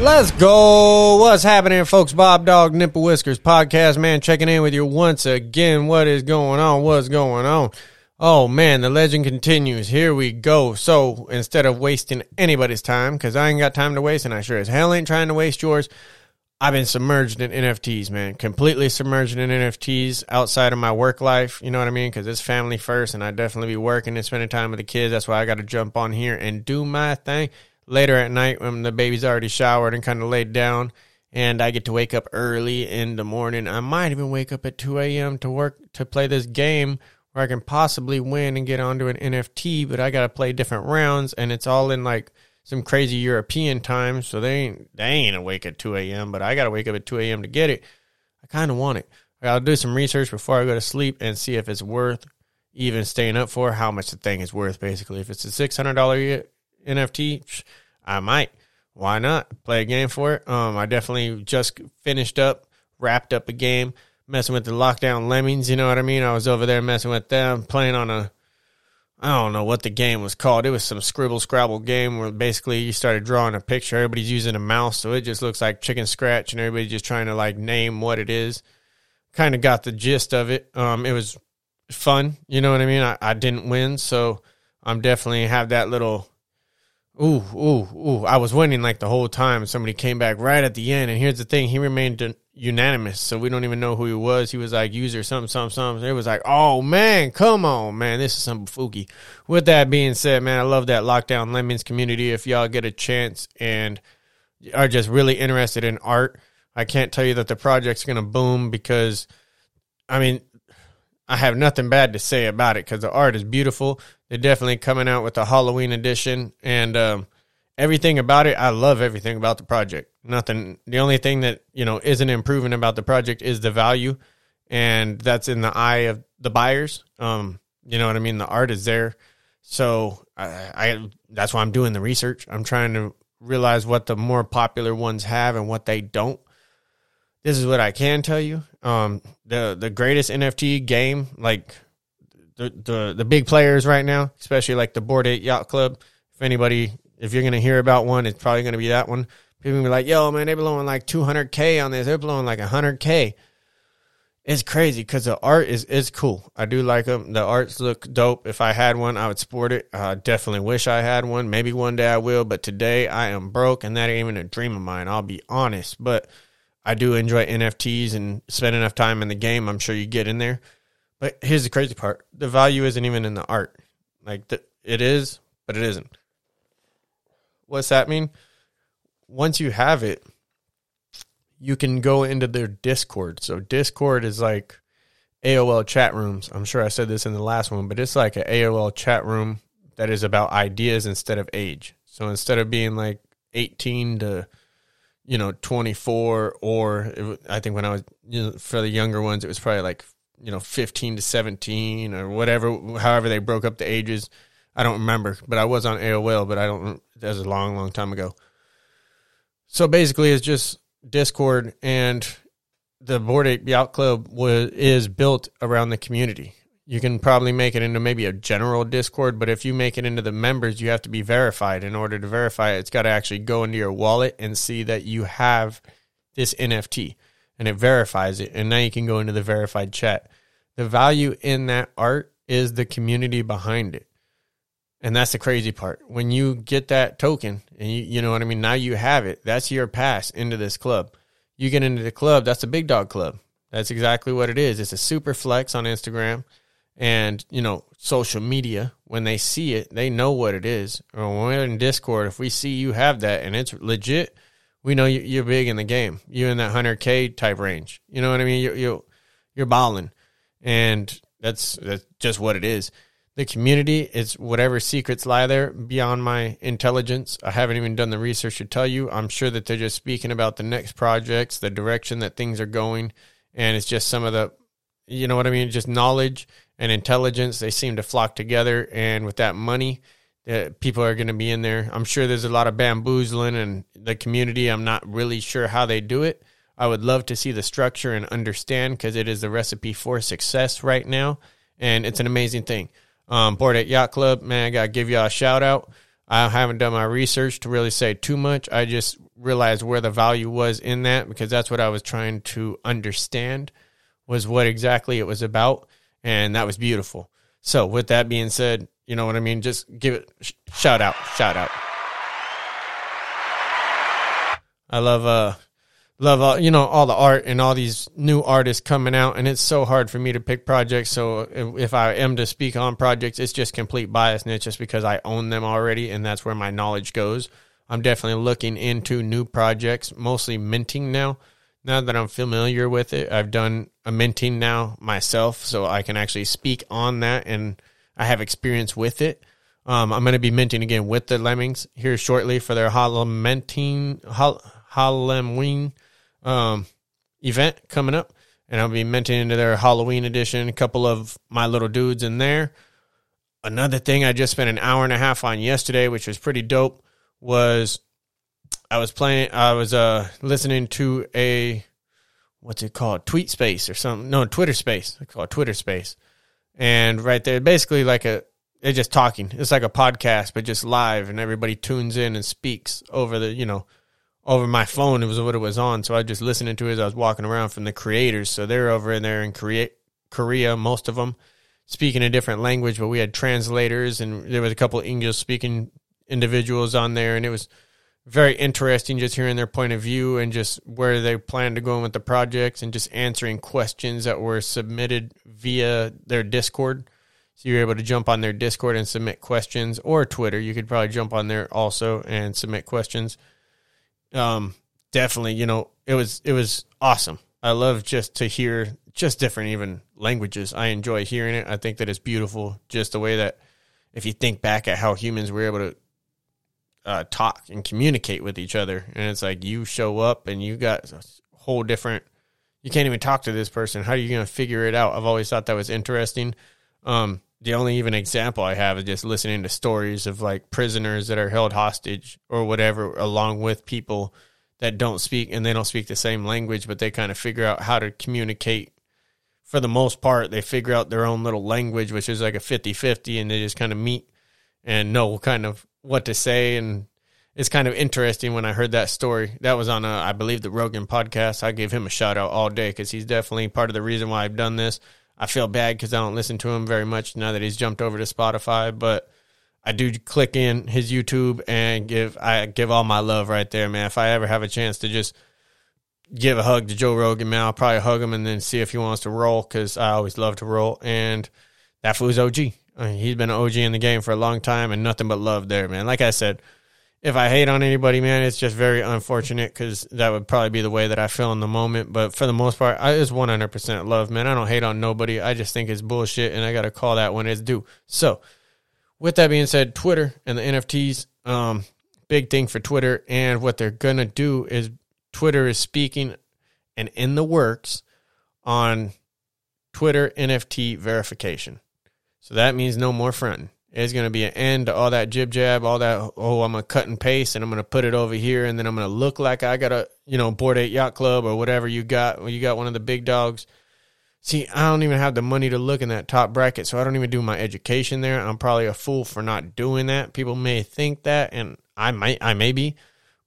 Let's go. What's happening, folks? Bob Dog Nipple Whiskers podcast, man, checking in with you once again. What is going on? What's going on? Oh man, the legend continues. Here we go. So instead of wasting anybody's time, because I ain't got time to waste, and I sure as hell ain't trying to waste yours, I've been submerged in NFTs, man. Completely submerged in NFTs outside of my work life. You know what I mean? Because it's family first, and I definitely be working and spending time with the kids. That's why I got to jump on here and do my thing later at night when the baby's already showered and kind of laid down. And I get to wake up early in the morning. I might even wake up at 2 a.m. to work to play this game where I can possibly win and get onto an NFT, but I got to play different rounds, and it's all in like some crazy European time, so they ain't they ain't awake at 2 a.m. But I got to wake up at 2 a.m. to get it. I kind of want it. I'll do some research before I go to sleep and see if it's worth even staying up for. How much the thing is worth, basically. If it's a six hundred dollar NFT, I might. Why not play a game for it? Um, I definitely just finished up, wrapped up a game messing with the lockdown lemmings. You know what I mean? I was over there messing with them, playing on a I don't know what the game was called. It was some scribble scrabble game where basically you started drawing a picture. Everybody's using a mouse, so it just looks like chicken scratch, and everybody's just trying to like name what it is. Kind of got the gist of it. Um, it was fun. You know what I mean? I, I didn't win, so I'm definitely have that little. Ooh, ooh, ooh! I was winning like the whole time. Somebody came back right at the end, and here's the thing: he remained unanimous, so we don't even know who he was. He was like user something, something, something. It was like, oh man, come on, man, this is some fooky. With that being said, man, I love that lockdown lemmings community. If y'all get a chance and are just really interested in art, I can't tell you that the project's gonna boom because, I mean, I have nothing bad to say about it because the art is beautiful. They're definitely coming out with a Halloween edition and. um everything about it, I love everything about the project. Nothing. The only thing that you know isn't improving about the project is the value, and that's in the eye of the buyers. Um, you know what I mean. The art is there, so I, I that's why I'm doing the research. I'm trying to realize what the more popular ones have and what they don't. This is what I can tell you. Um, the the greatest NFT game, like the the the big players right now, especially like the Bored Ape Yacht Club. If anybody if you're gonna hear about one, it's probably gonna be that one. People be like, "Yo, man, they're blowing like 200k on this. They're blowing like 100k." It's crazy because the art is is cool. I do like them. The arts look dope. If I had one, I would sport it. I definitely wish I had one. Maybe one day I will, but today I am broke, and that ain't even a dream of mine. I'll be honest, but I do enjoy NFTs and spend enough time in the game. I'm sure you get in there. But here's the crazy part: the value isn't even in the art. Like the, it is, but it isn't. What's that mean? Once you have it, you can go into their Discord. So Discord is like AOL chat rooms. I'm sure I said this in the last one, but it's like an AOL chat room that is about ideas instead of age. So instead of being like 18 to you know 24 or it, I think when I was you know, for the younger ones it was probably like you know 15 to 17 or whatever however they broke up the ages I don't remember, but I was on AOL, but I don't. That was a long, long time ago. So basically, it's just Discord, and the Bored Ape Yacht Club was is built around the community. You can probably make it into maybe a general Discord, but if you make it into the members, you have to be verified. In order to verify it, it's got to actually go into your wallet and see that you have this NFT, and it verifies it, and now you can go into the verified chat. The value in that art is the community behind it. And that's the crazy part. When you get that token and you, you know what I mean? Now you have it. That's your pass into this club. You get into the club, that's a big dog club. That's exactly what it is. It's a super flex on Instagram and, you know, social media. When they see it, they know what it is. Or when we're in Discord, if we see you have that and it's legit, we know you're big in the game. You're in that 100K type range. You know what I mean? You're, you're, you're balling. And that's, that's just what it is the community is whatever secrets lie there beyond my intelligence. I haven't even done the research to tell you. I'm sure that they're just speaking about the next projects, the direction that things are going, and it's just some of the, you know what I mean, just knowledge and intelligence, they seem to flock together. And with that money, people are going to be in there. I'm sure there's a lot of bamboozling in the community. I'm not really sure how they do it. I would love to see the structure and understand because it is the recipe for success right now, and it's an amazing thing. Um, Bored Ape Yacht Club, man, I gotta give y'all a shout out. I haven't done my research to really say too much. I just realized where the value was in that because that's what I was trying to understand was what exactly it was about, and that was beautiful. So, with that being said, you know what I mean. Just give it sh- shout out, shout out. I love uh love all, you know all the art and all these new artists coming out and it's so hard for me to pick projects so if, if i am to speak on projects it's just complete bias and it's just because i own them already and that's where my knowledge goes i'm definitely looking into new projects mostly minting now now that i'm familiar with it i've done a minting now myself so i can actually speak on that and i have experience with it um, i'm going to be minting again with the lemmings here shortly for their halloween Halloween um, event coming up, and I'll be minting into their Halloween edition. A couple of my little dudes in there. Another thing I just spent an hour and a half on yesterday, which was pretty dope, was I was playing. I was uh listening to a what's it called, Tweet Space or something? No, Twitter Space. It's called Twitter Space, and right there, basically like a they're just talking. It's like a podcast, but just live, and everybody tunes in and speaks over the you know over my phone. It was what it was on, so I was just listening to it as I was walking around from the creators. So they're over in there in Korea, Korea, most of them speaking a different language, but we had translators and there was a couple English speaking individuals on there, and it was very interesting just hearing their point of view and just where they plan to go with the projects and just answering questions that were submitted via their Discord. So you're able to jump on their Discord and submit questions or Twitter. You could probably jump on there also and submit questions um, definitely, you know, it was it was awesome. I love just to hear just different even languages. I enjoy hearing it. I think that it's beautiful, just the way that if you think back at how humans were able to uh, talk and communicate with each other, and it's like you show up and you got a whole different. You can't even talk to this person. How are you going to figure it out? I've always thought that was interesting. Um, the only even example I have is just listening to stories of like prisoners that are held hostage or whatever, along with people that don't speak and they don't speak the same language, but they kind of figure out how to communicate. For the most part, they figure out their own little language, which is like a 50 50, and they just kind of meet and know kind of what to say. And it's kind of interesting when I heard that story. That was on, a, I believe, the Rogan podcast. I give him a shout out all day because he's definitely part of the reason why I've done this. I feel bad because I don't listen to him very much now that he's jumped over to Spotify, but I do click in his YouTube and give I give all my love right there, man. If I ever have a chance to just give a hug to Joe Rogan, man, I'll probably hug him and then see if he wants to roll because I always love to roll. And that fool's OG. I mean, he's been an OG in the game for a long time and nothing but love there, man. Like I said, if I hate on anybody, man, it's just very unfortunate because that would probably be the way that I feel in the moment. But for the most part, I, it's 100% love, man. I don't hate on nobody. I just think it's bullshit, and I got to call that when it's due. So, with that being said, Twitter and the NFTs, um, big thing for Twitter. And what they're going to do is Twitter is speaking and in the works on Twitter NFT verification. So that means no more fronting. It's going to be an end to all that jib jab, all that, oh, I'm going to cut and paste and I'm going to put it over here and then I'm going to look like I got a, you know, Bored Ape Yacht Club or whatever you got. You got one of the big dogs. See, I don't even have the money to look in that top bracket, so I don't even do my education there. I'm probably a fool for not doing that. People may think that, and I might, I may be,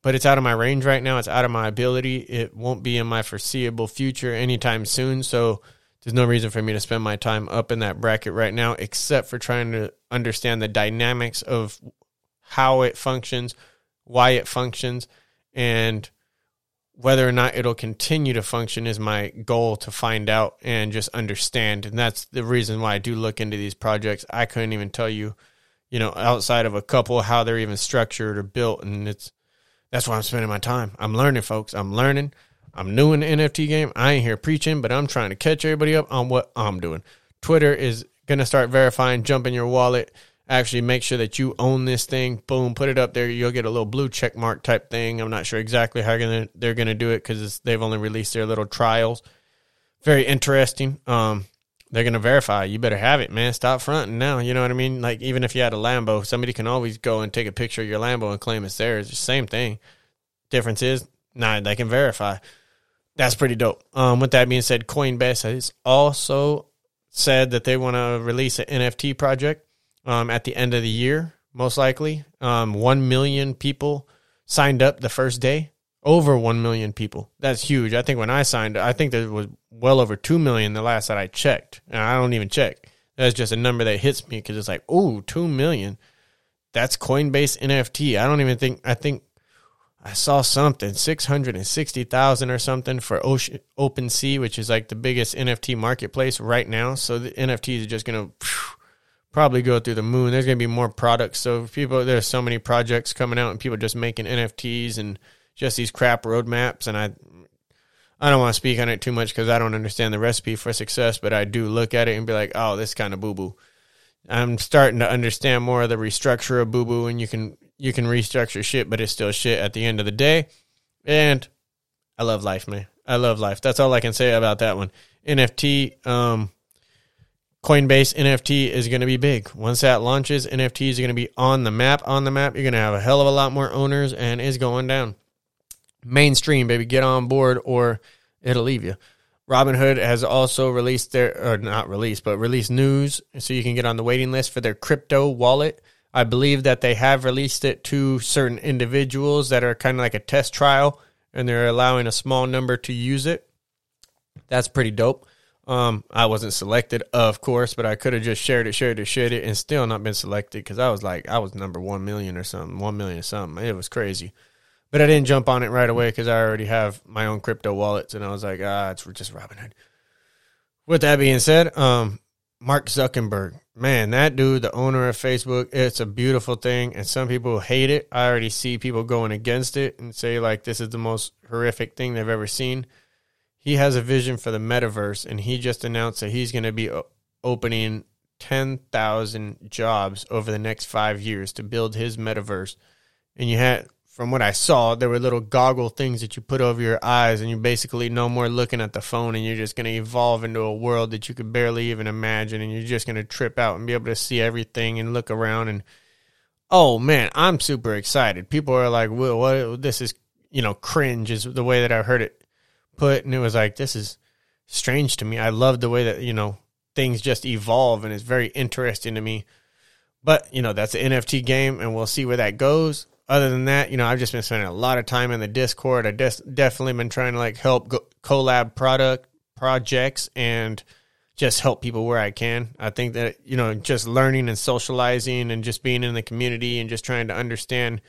but it's out of my range right now. It's out of my ability. It won't be in my foreseeable future anytime soon. So, there's no reason for me to spend my time up in that bracket right now, except for trying to understand the dynamics of how it functions, why it functions, and whether or not it'll continue to function is my goal to find out and just understand. And that's the reason why I do look into these projects. I couldn't even tell you, you know, outside of a couple how they're even structured or built. And it's that's why I'm spending my time. I'm learning, folks. I'm learning. I'm new in the NFT game. I ain't here preaching, but I'm trying to catch everybody up on what I'm doing. Twitter is going to start verifying, jump in your wallet, actually make sure that you own this thing. Boom, put it up there. You'll get a little blue check mark type thing. I'm not sure exactly how gonna, they're going to do it because they've only released their little trials. Very interesting. Um, they're gonna verify. You better have it, man. Stop fronting now. You know what I mean? Like even if you had a Lambo, somebody can always go and take a picture of your Lambo and claim it's theirs. It's the same thing. Difference is, nah, they can verify. That's pretty dope. Um, with that being said, Coinbase has also said that they want to release an NFT project um, at the end of the year, most likely. Um, 1 million people signed up the first day. Over 1 million people. That's huge. I think when I signed, I think there was well over 2 million the last that I checked. And I don't even check. That's just a number that hits me because it's like, oh, 2 million. That's Coinbase NFT. I don't even think, I think I saw something six hundred and sixty thousand or something for Ocean OpenSea, which is like the biggest NFT marketplace right now. So the NFTs are just gonna probably go through the moon. There's gonna be more products. So people, there's so many projects coming out, and people just making NFTs and just these crap roadmaps. And I, I don't want to speak on it too much because I don't understand the recipe for success. But I do look at it and be like, oh, this kind of boo boo. I'm starting to understand more of the restructure of boo boo, and you can you can restructure shit, but it's still shit at the end of the day. And I love life, man. I love life. That's all I can say about that one. NFT, um, Coinbase NFT is going to be big. Once that launches, NFTs are going to be on the map. On the map, you're going to have a hell of a lot more owners, and it's going down. Mainstream, baby, get on board, or it'll leave you. Robinhood has also released their, or not released, but released news so you can get on the waiting list for their crypto wallet. I believe that they have released it to certain individuals that are kind of like a test trial, and they're allowing a small number to use it. That's pretty dope. Um, I wasn't selected, of course, but I could have just shared it, shared it, shared it, and still not been selected because I was like, I was number one million or something, one million or something. It was crazy, but I didn't jump on it right away because I already have my own crypto wallets, and I was like, ah, it's just Robinhood. With that being said, um, Mark Zuckerberg man, that dude, the owner of Facebook, it's a beautiful thing. And some people hate it. I already see people going against it and say, like, this is the most horrific thing they've ever seen. He has a vision for the metaverse, and he just announced that he's going to be opening 10,000 jobs over the next five years to build his metaverse. And you had from what I saw, there were little goggle things that you put over your eyes, and you're basically no more looking at the phone, and you're just going to evolve into a world that you could barely even imagine, and you're just going to trip out and be able to see everything and look around. And oh man, I'm super excited. People are like, "Well, what? This is you know, cringe," is the way that I heard it put, and it was like, "This is strange to me." I love the way that you know things just evolve, and it's very interesting to me. But you know, that's an NFT game, and we'll see where that goes other than that, you know, I've just been spending a lot of time in the Discord. I des- definitely been trying to like help go- collab product projects and just help people where I can. I think that you know, just learning and socializing and just being in the community and just trying to understand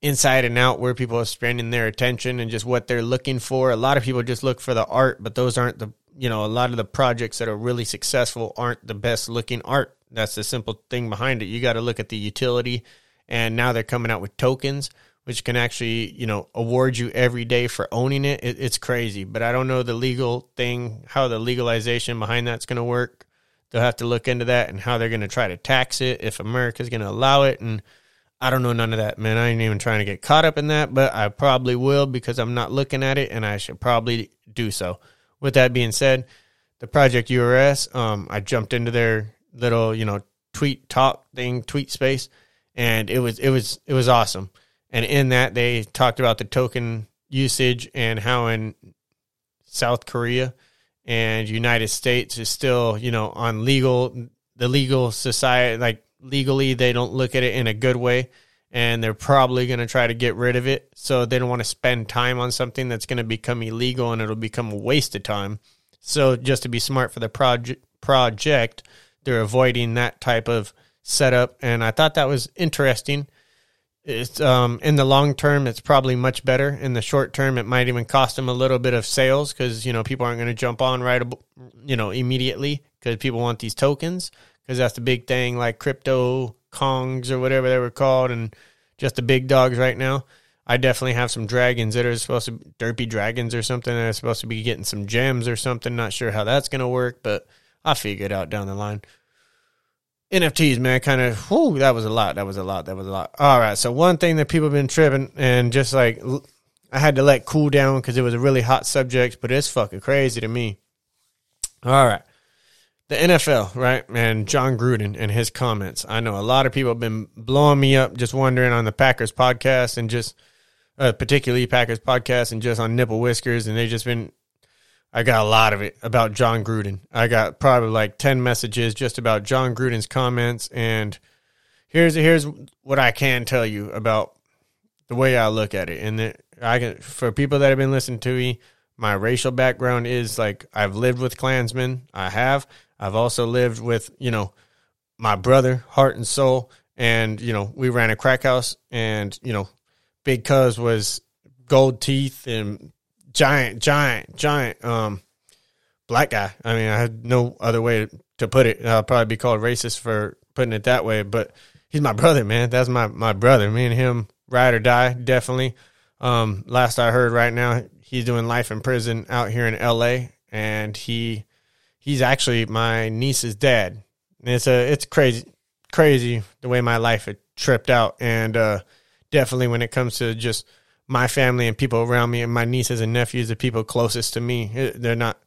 inside and out where people are spending their attention and just what they're looking for. A lot of people just look for the art, but those aren't the you know, a lot of the projects that are really successful aren't the best looking art. That's the simple thing behind it. You got to look at the utility and now they're coming out with tokens which can actually you know award you every day for owning it. it it's crazy. But i don't know the legal thing how the legalization behind that's going to work. They'll have to look into that and how they're going to try to tax it if america's going to allow it. And i don't know none of that man. I ain't even trying to get caught up in that but i probably will because i'm not looking at it and i should probably do so. With that being said the project urs um, i jumped into their little you know tweet talk thing tweet space and it was it was it was awesome. And in that they talked about the token usage and how in South Korea and United States is still, you know, on legal the legal society like legally they don't look at it in a good way and they're probably going to try to get rid of it. So they don't want to spend time on something that's going to become illegal and it'll become a waste of time. So just to be smart for the project project, they're avoiding that type of setup, and I thought that was interesting. It's um, in the long term, it's probably much better. In the short term, it might even cost them a little bit of sales because you know people aren't going to jump on right, you know, immediately because people want these tokens because that's the big thing, like crypto Kongs or whatever they were called, and just the big dogs right now. I definitely have some dragons that are supposed to be derpy dragons or something that are supposed to be getting some gems or something. Not sure how that's going to work, but I'll figure it out down the line. NFTs, man, kind of, whoo, that was a lot. That was a lot. That was a lot. All right. So, one thing that people have been tripping and just like, I had to let cool down because it was a really hot subject, but it's fucking crazy to me. All right. the NFL, right? And Jon Gruden and his comments. I know a lot of people have been blowing me up just wondering on the Packers podcast and just uh, particularly Packers podcast and just on Nipple Whiskers. And they've just been, I got a lot of it about Jon Gruden. I got probably like 10 messages just about Jon Gruden's comments. And here's, here's what I can tell you about the way I look at it. And the, I can, for people that have been listening to me, my racial background is like I've lived with Klansmen. I have. I've also lived with, you know, my brother, heart and soul. And, you know, we ran a crack house and, you know, Big Cuz was gold teeth and giant, giant, giant um black guy. I mean, I had no other way to put it. I'll probably be called racist for putting it that way, but he's my brother, man. That's my my brother. Me and him ride or die, definitely. Um, last I heard, right now he's doing life in prison out here in L.A. and he he's actually my niece's dad. It's a it's crazy crazy the way my life had tripped out, and uh, definitely when it comes to just my family and people around me and my nieces and nephews, the people closest to me, eh, they're not.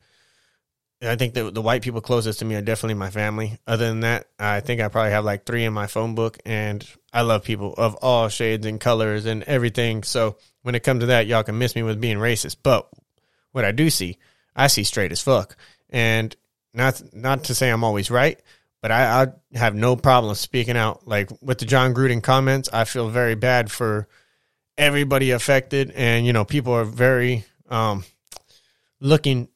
I think the the white people closest to me are definitely my family. Other than that, I think I probably have like three in my phone book, and I love people of all shades and colors and everything. So when it comes to that, y'all can miss me with being racist. But what I do see, I see straight as fuck. And not not to say I'm always right, but I, I have no problem speaking out. Like with the Jon Gruden comments, I feel very bad for everybody affected, and you know people are very um, looking.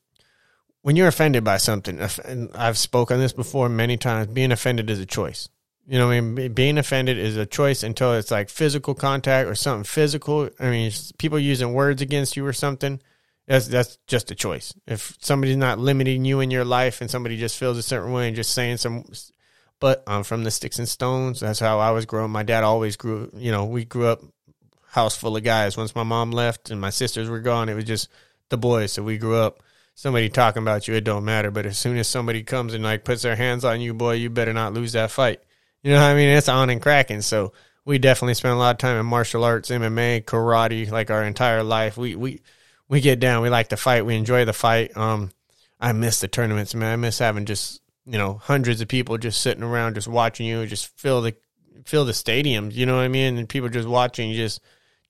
When you're offended by something, and I've spoken this before many times, being offended is a choice. You know, I mean, being offended is a choice until it's like physical contact or something physical. I mean, people using words against you or something. That's that's just a choice. If somebody's not limiting you in your life and somebody just feels a certain way and just saying some, but I'm from the sticks and stones. That's how I was growing. My dad always grew. You know, we grew up house full of guys. Once my mom left and my sisters were gone, it was just the boys. So we grew up. Somebody talking about you, it don't matter. But as soon as somebody comes and like puts their hands on you, boy, you better not lose that fight. You know what I mean? It's on and cracking. So we definitely spent a lot of time in martial arts, MMA, karate, like our entire life. We we we get down. We like to fight. We enjoy the fight. Um, I miss the tournaments, man. I miss having just you know hundreds of people just sitting around, just watching you, just fill the fill the stadiums. You know what I mean? And people just watching, just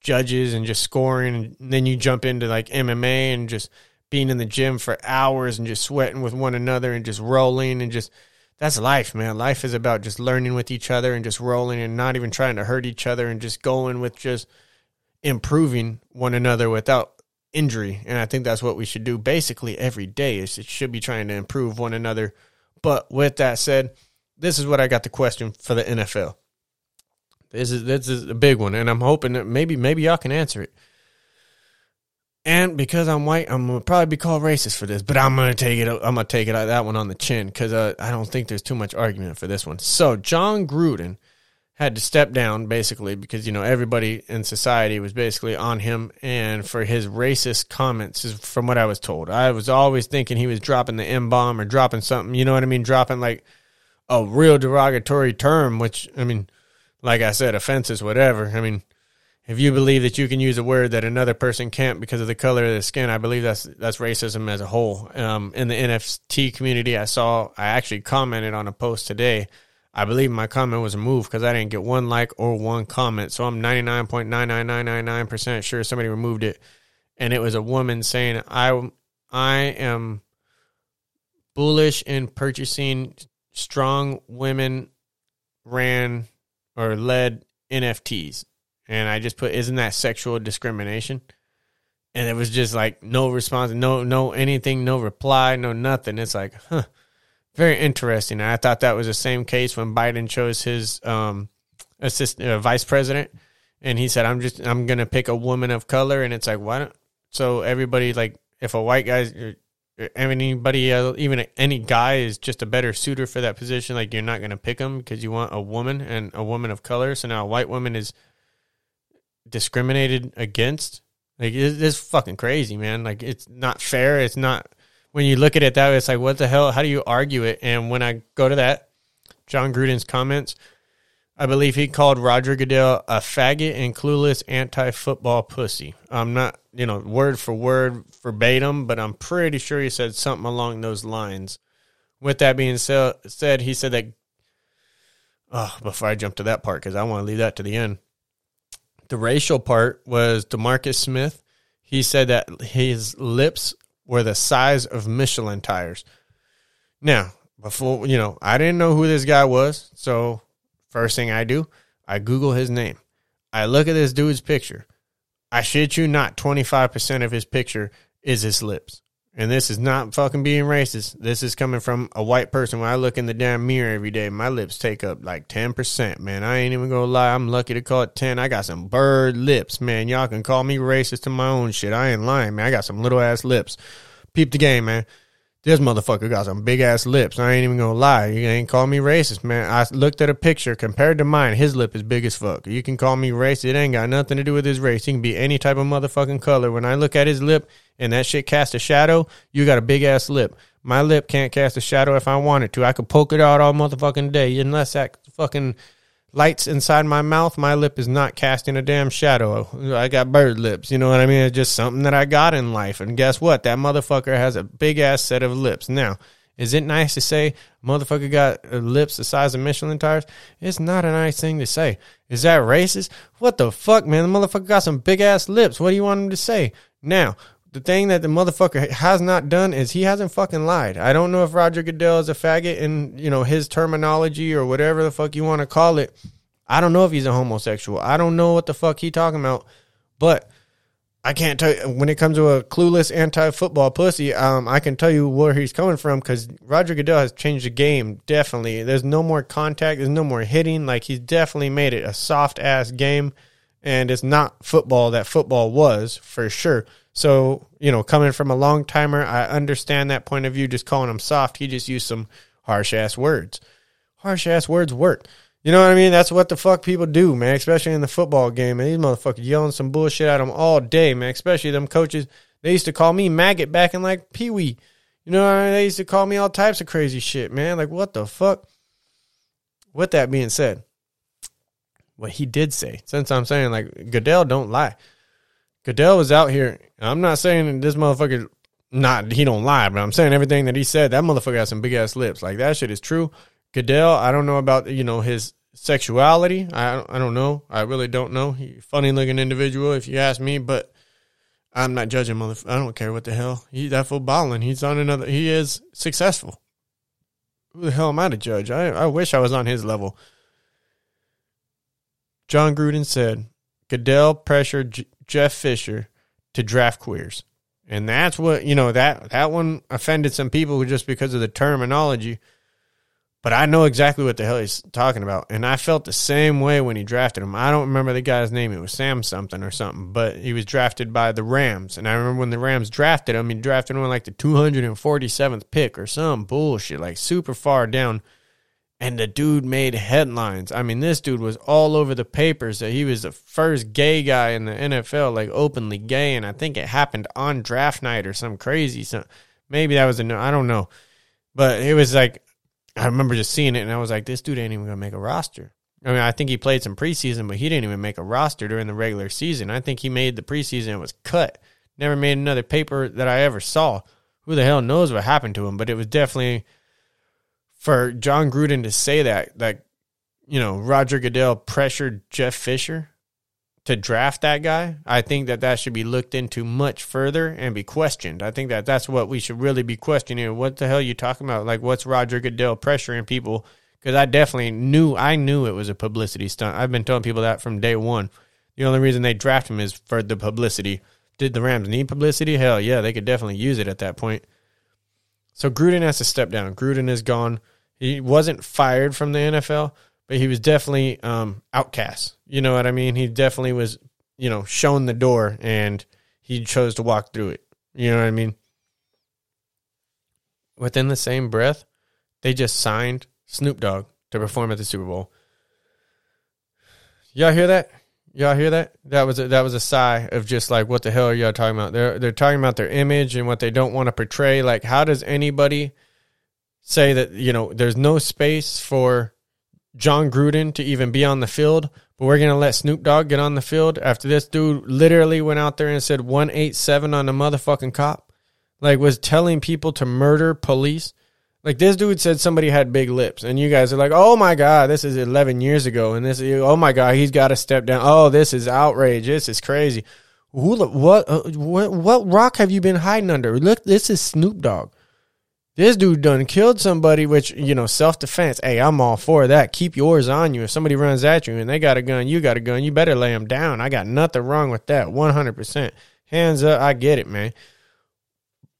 judges and just scoring, and then you jump into like MMA and just being in the gym for hours and just sweating with one another and just rolling and just that's life, man. Life is about just learning with each other and just rolling and not even trying to hurt each other and just going with just improving one another without injury. And I think that's what we should do basically every day is it should be trying to improve one another. But with that said, this is what I got the question for the NFL. This is this is a big one, and I'm hoping that maybe maybe y'all can answer it. And because I'm white, I'm gonna probably be called racist for this, but I'm gonna take it. I'm gonna take it that one on the chin because uh, I don't think there's too much argument for this one. So Jon Gruden had to step down basically because you know everybody in society was basically on him and for his racist comments from what I was told. I was always thinking he was dropping the M bomb or dropping something, you know what I mean, dropping like a real derogatory term which I mean like I said offenses whatever. I mean if you believe that you can use a word that another person can't because of the color of the skin, I believe that's that's racism as a whole. Um, in the NFT community, I saw I actually commented on a post today. I believe my comment was removed because I didn't get one like or one comment. So I'm 99.99999% sure somebody removed it, and it was a woman saying, "I I am bullish in purchasing strong women ran or led NFTs." and I just put, "Isn't that sexual discrimination?" And it was just like no response, no no anything, no reply, no nothing. It's like, huh, very interesting. I thought that was the same case when Biden chose his um assistant uh, vice president, and he said, "I'm just I'm gonna pick a woman of color," and it's like, why don't? So everybody like, if a white guy anybody uh, even any guy is just a better suitor for that position like you're not going to pick him because you want a woman and a woman of color so now a white woman is discriminated against. Like it's, it's fucking crazy, man. Like it's not fair. It's not when you look at it that way. It's like what the hell? How do you argue it? And when I go to that, Jon Gruden's comments, I believe he called Roger Goodell a faggot and clueless anti-football pussy. I'm not, you know, word for word verbatim, but I'm pretty sure he said something along those lines. With that being said, he said that. Oh, before I jump to that part, because I want to leave that to the end. The racial part was Demarcus Smith. He said that his lips were the size of Michelin tires. Now, before you know, I didn't know who this guy was, so first thing I do, I Google his name. I look at this dude's picture. I shit you not, 25% of his picture is his lips. And this is not fucking being racist. This is coming from a white person. When I look in the damn mirror every day, my lips take up like 10%, man. I ain't even gonna lie. I'm lucky to call it 10. I got some bird lips, man. Y'all can call me racist to my own shit. I ain't lying, man. I got some little ass lips. Peep the game, man. This motherfucker got some big ass lips. I ain't even gonna lie. You ain't call me racist, man. I looked at a picture compared to mine. His lip is big as fuck. You can call me racist. It ain't got nothing to do with his race. He can be any type of motherfucking color. When I look at his lip and that shit casts a shadow, you got a big ass lip. My lip can't cast a shadow if I wanted to. I could poke it out all motherfucking day unless that fucking lights inside my mouth, my lip is not casting a damn shadow. I got bird lips. You know what I mean? It's just something that I got in life. And guess what? That motherfucker has a big ass set of lips. Now, is it nice to say motherfucker got uh, lips the size of Michelin tires? It's not a nice thing to say. Is that racist? What the fuck, man? The motherfucker got some big ass lips. What do you want him to say? Now, the thing that the motherfucker has not done is he hasn't fucking lied. I don't know if Roger Goodell is a faggot in, you know, his terminology or whatever the fuck you want to call it. I don't know if he's a homosexual. I don't know what the fuck he talking about. But I can't tell you when it comes to a clueless anti-football pussy. Um, I can tell you where he's coming from because Roger Goodell has changed the game. Definitely, there's no more contact. There's no more hitting. Like he's definitely made it a soft ass game, and it's not football that football was for sure. So, you know, coming from a long timer, I understand that point of view. Just calling him soft, he just used some harsh ass words. Harsh ass words work. You know what I mean? That's what the fuck people do, man. Especially in the football game. And these motherfuckers yelling some bullshit at them all day, man. Especially them coaches. They used to call me maggot back in like Pee Wee. You know, I mean? they used to call me all types of crazy shit, man. Like, what the fuck? With that being said, what he did say, since I'm saying like Goodell don't lie. Goodell was out here. I'm not saying this motherfucker not he don't lie, but I'm saying everything that he said. That motherfucker has some big ass lips. Like that shit is true. Goodell, I don't know about you know his sexuality. I I don't know. I really don't know. He funny looking individual, if you ask me. But I'm not judging motherfucker. I don't care what the hell. He that fool balling. He's on another. He is successful. Who the hell am I to judge? I I wish I was on his level. Jon Gruden said Goodell pressured Jeff Fisher to draft queers. And that's what, you know, that that one offended some people just because of the terminology. But I know exactly what the hell he's talking about. And I felt the same way when he drafted him. I don't remember the guy's name. It was Sam something or something. But he was drafted by the Rams. And I remember when the Rams drafted him, he drafted him like the 247th pick or some bullshit, like super far down and the dude made headlines. I mean, this dude was all over the papers that he was the first gay guy in the NFL, like openly gay, and I think it happened on draft night or some crazy. So maybe that was a no, I don't know, but it was like I remember just seeing it, and I was like, this dude ain't even gonna make a roster. I mean, I think he played some preseason, but he didn't even make a roster during the regular season. I think he made the preseason and was cut. Never made another paper that I ever saw. Who the hell knows what happened to him? But it was definitely for Jon Gruden to say that that you know Roger Goodell pressured Jeff Fisher to draft that guy, I think that that should be looked into much further and be questioned. I think that that's what we should really be questioning. What the hell are you talking about? Like, what's Roger Goodell pressuring people? Because I definitely knew, I knew it was a publicity stunt. I've been telling people that from day one. The only reason they draft him is for the publicity. Did the Rams need publicity? Hell yeah, they could definitely use it at that point. So Gruden has to step down. Gruden is gone. He wasn't fired from the NFL, but he was definitely um, outcast. You know what I mean? He definitely was, you know, shown the door and he chose to walk through it. You know what I mean? Within the same breath, they just signed Snoop Dogg to perform at the Super Bowl. Y'all hear that? Y'all hear that? That was a, that was a sigh of just like, what the hell are y'all talking about? They're they're talking about their image and what they don't want to portray. Like, how does anybody say that you know there's no space for Jon Gruden to even be on the field, but we're gonna let Snoop Dogg get on the field after this dude literally went out there and said one eight seven on a motherfucking cop, like was telling people to murder police. Like this dude said somebody had big lips, and you guys are like, "Oh my god, this is 11 years ago," and this, oh my god, he's got to step down. Oh, this is outrage. This is crazy. Who, what, uh, what, what rock have you been hiding under? Look, this is Snoop Dogg. This dude done killed somebody, which you know, self defense. Hey, I'm all for that. Keep yours on you. If somebody runs at you and they got a gun, you got a gun. You better lay them down. I got nothing wrong with that. 100. percent Hands up. I get it, man.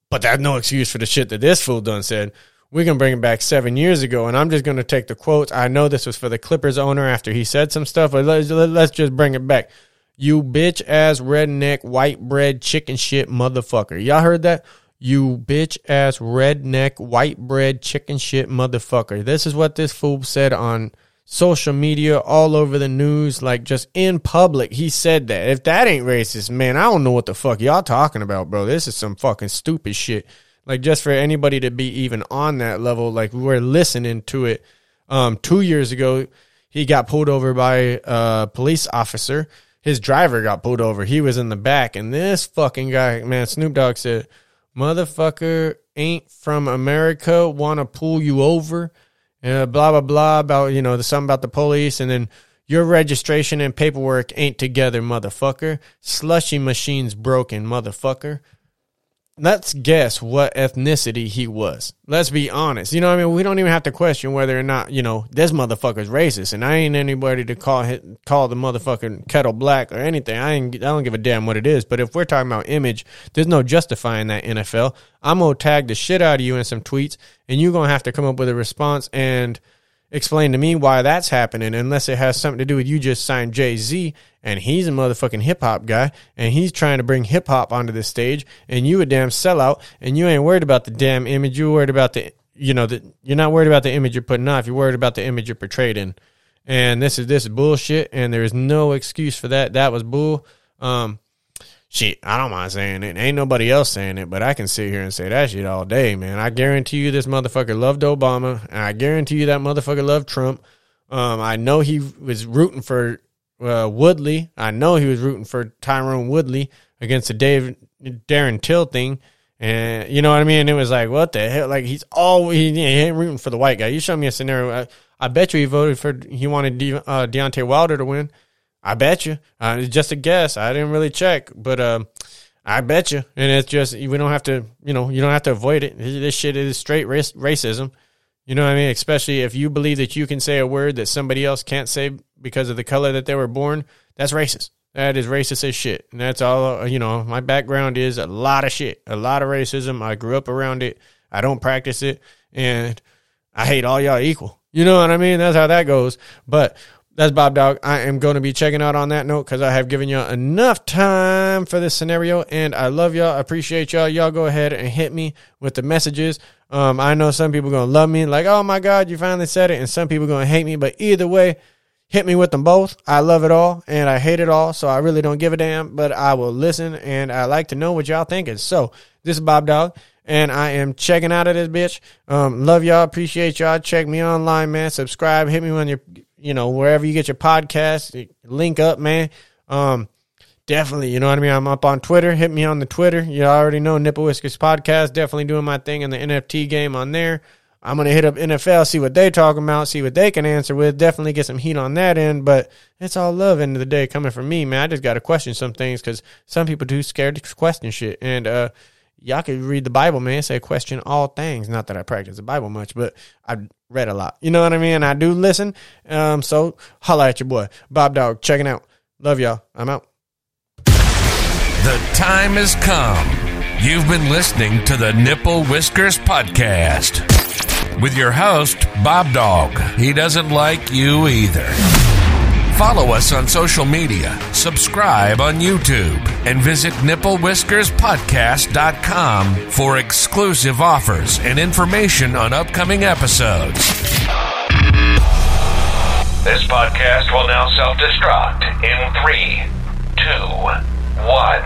But that's no excuse for the shit that this fool done said we can bring it back seven years ago, and I'm just going to take the quotes. I know this was for the Clippers owner after he said some stuff, but let's, let's just bring it back. You bitch ass redneck white bread chicken shit motherfucker. Y'all heard that? You bitch ass redneck white bread chicken shit motherfucker. This is what this fool said on social media, all over the news, like just in public. He said that. If that ain't racist, man, I don't know what the fuck y'all talking about, bro. This is some fucking stupid shit like just for anybody to be even on that level like we were listening to it. Um, two years ago he got pulled over by a police officer. His driver got pulled over. He was in the back. And this fucking guy man snoop dogg said motherfucker ain't from america want to pull you over. Uh, blah blah blah about you know the something about the police. And then your registration and paperwork ain't together motherfucker. Slushy machine's broken motherfucker let's guess what ethnicity he was. Let's be honest. You know what I mean? We don't even have to question whether or not, you know, this motherfucker's racist. And I ain't anybody to call call the motherfucking kettle black or anything. I ain't I don't give a damn what it is. But if we're talking about image, there's no justifying that NFL. I'm gonna tag the shit out of you in some tweets and you're gonna have to come up with a response and explain to me why that's happening unless it has something to do with you just signed Jay Z and he's a motherfucking hip hop guy and he's trying to bring hip hop onto the stage and you a damn sellout and you ain't worried about the damn image. You're worried about the, you know, that you're not worried about the image you're putting off. You're worried about the image you're portrayed in. And this is, this is bullshit and there is no excuse for that. That was bull. Um, shit, I don't mind saying it. Ain't nobody else saying it, but I can sit here and say that shit all day, man. I guarantee you this motherfucker loved Obama, and I guarantee you that motherfucker loved Trump. Um, I know he was rooting for uh, Woodley. I know he was rooting for Tyron Woodley against the Dave Darren Till thing. And you know what I mean? It was like, what the hell? Like he's all he, ain't rooting for the white guy. You show me a scenario. I, I bet you he voted for he wanted De, uh, Deontay Wilder to win. I bet you. Uh, it's just a guess. I didn't really check, but uh, I bet you. And it's just we don't have to, you know, you don't have to avoid it. This shit is straight race, racism. You know what I mean? Especially if you believe that you can say a word that somebody else can't say because of the color that they were born. That's racist. That is racist as shit. And that's all, uh, you know, my background is a lot of shit, a lot of racism. I grew up around it. I don't practice it. And I hate all y'all equal. You know what I mean? That's how that goes. But that's Bob Dog. I am going to be checking out on that note because I have given y'all enough time for this scenario, and I love y'all. I appreciate y'all. Y'all go ahead and hit me with the messages. Um, I know some people gonna love me, like, oh my god, you finally said it, and some people gonna hate me. But either way, hit me with them both. I love it all, and I hate it all, so I really don't give a damn. But I will listen, and I like to know what y'all thinking. So this is Bob Dog and I am checking out of this bitch. Um, love y'all, appreciate y'all. Check me online, man. Subscribe, hit me on your you know, wherever you get your podcast, link up, man. Um, definitely, you know what I mean? I'm up on Twitter. Hit me on the Twitter. You already know Nipple Whiskers Podcast. Definitely doing my thing in the NFT game on there. I'm gonna hit up NFL, see what they talking about, see what they can answer with. Definitely get some heat on that end, but it's all love end of the day coming from me, man. I just gotta question some things because some people too scared to question shit, and uh, y'all could read the Bible, man. Say question all things. Not that I practice the Bible much, but I read a lot. You know what I mean? I do listen. Um, so holla at your boy, Bob Dog. Checking out. Love y'all. I'm out. The time has come. You've been listening to the Nipple Whiskers Podcast with your host, Bob Dog. He doesn't like you either. Follow us on social media, subscribe on YouTube, and visit nipplewhiskerspodcast.com for exclusive offers and information on upcoming episodes. This podcast will now self destruct in three, two, one.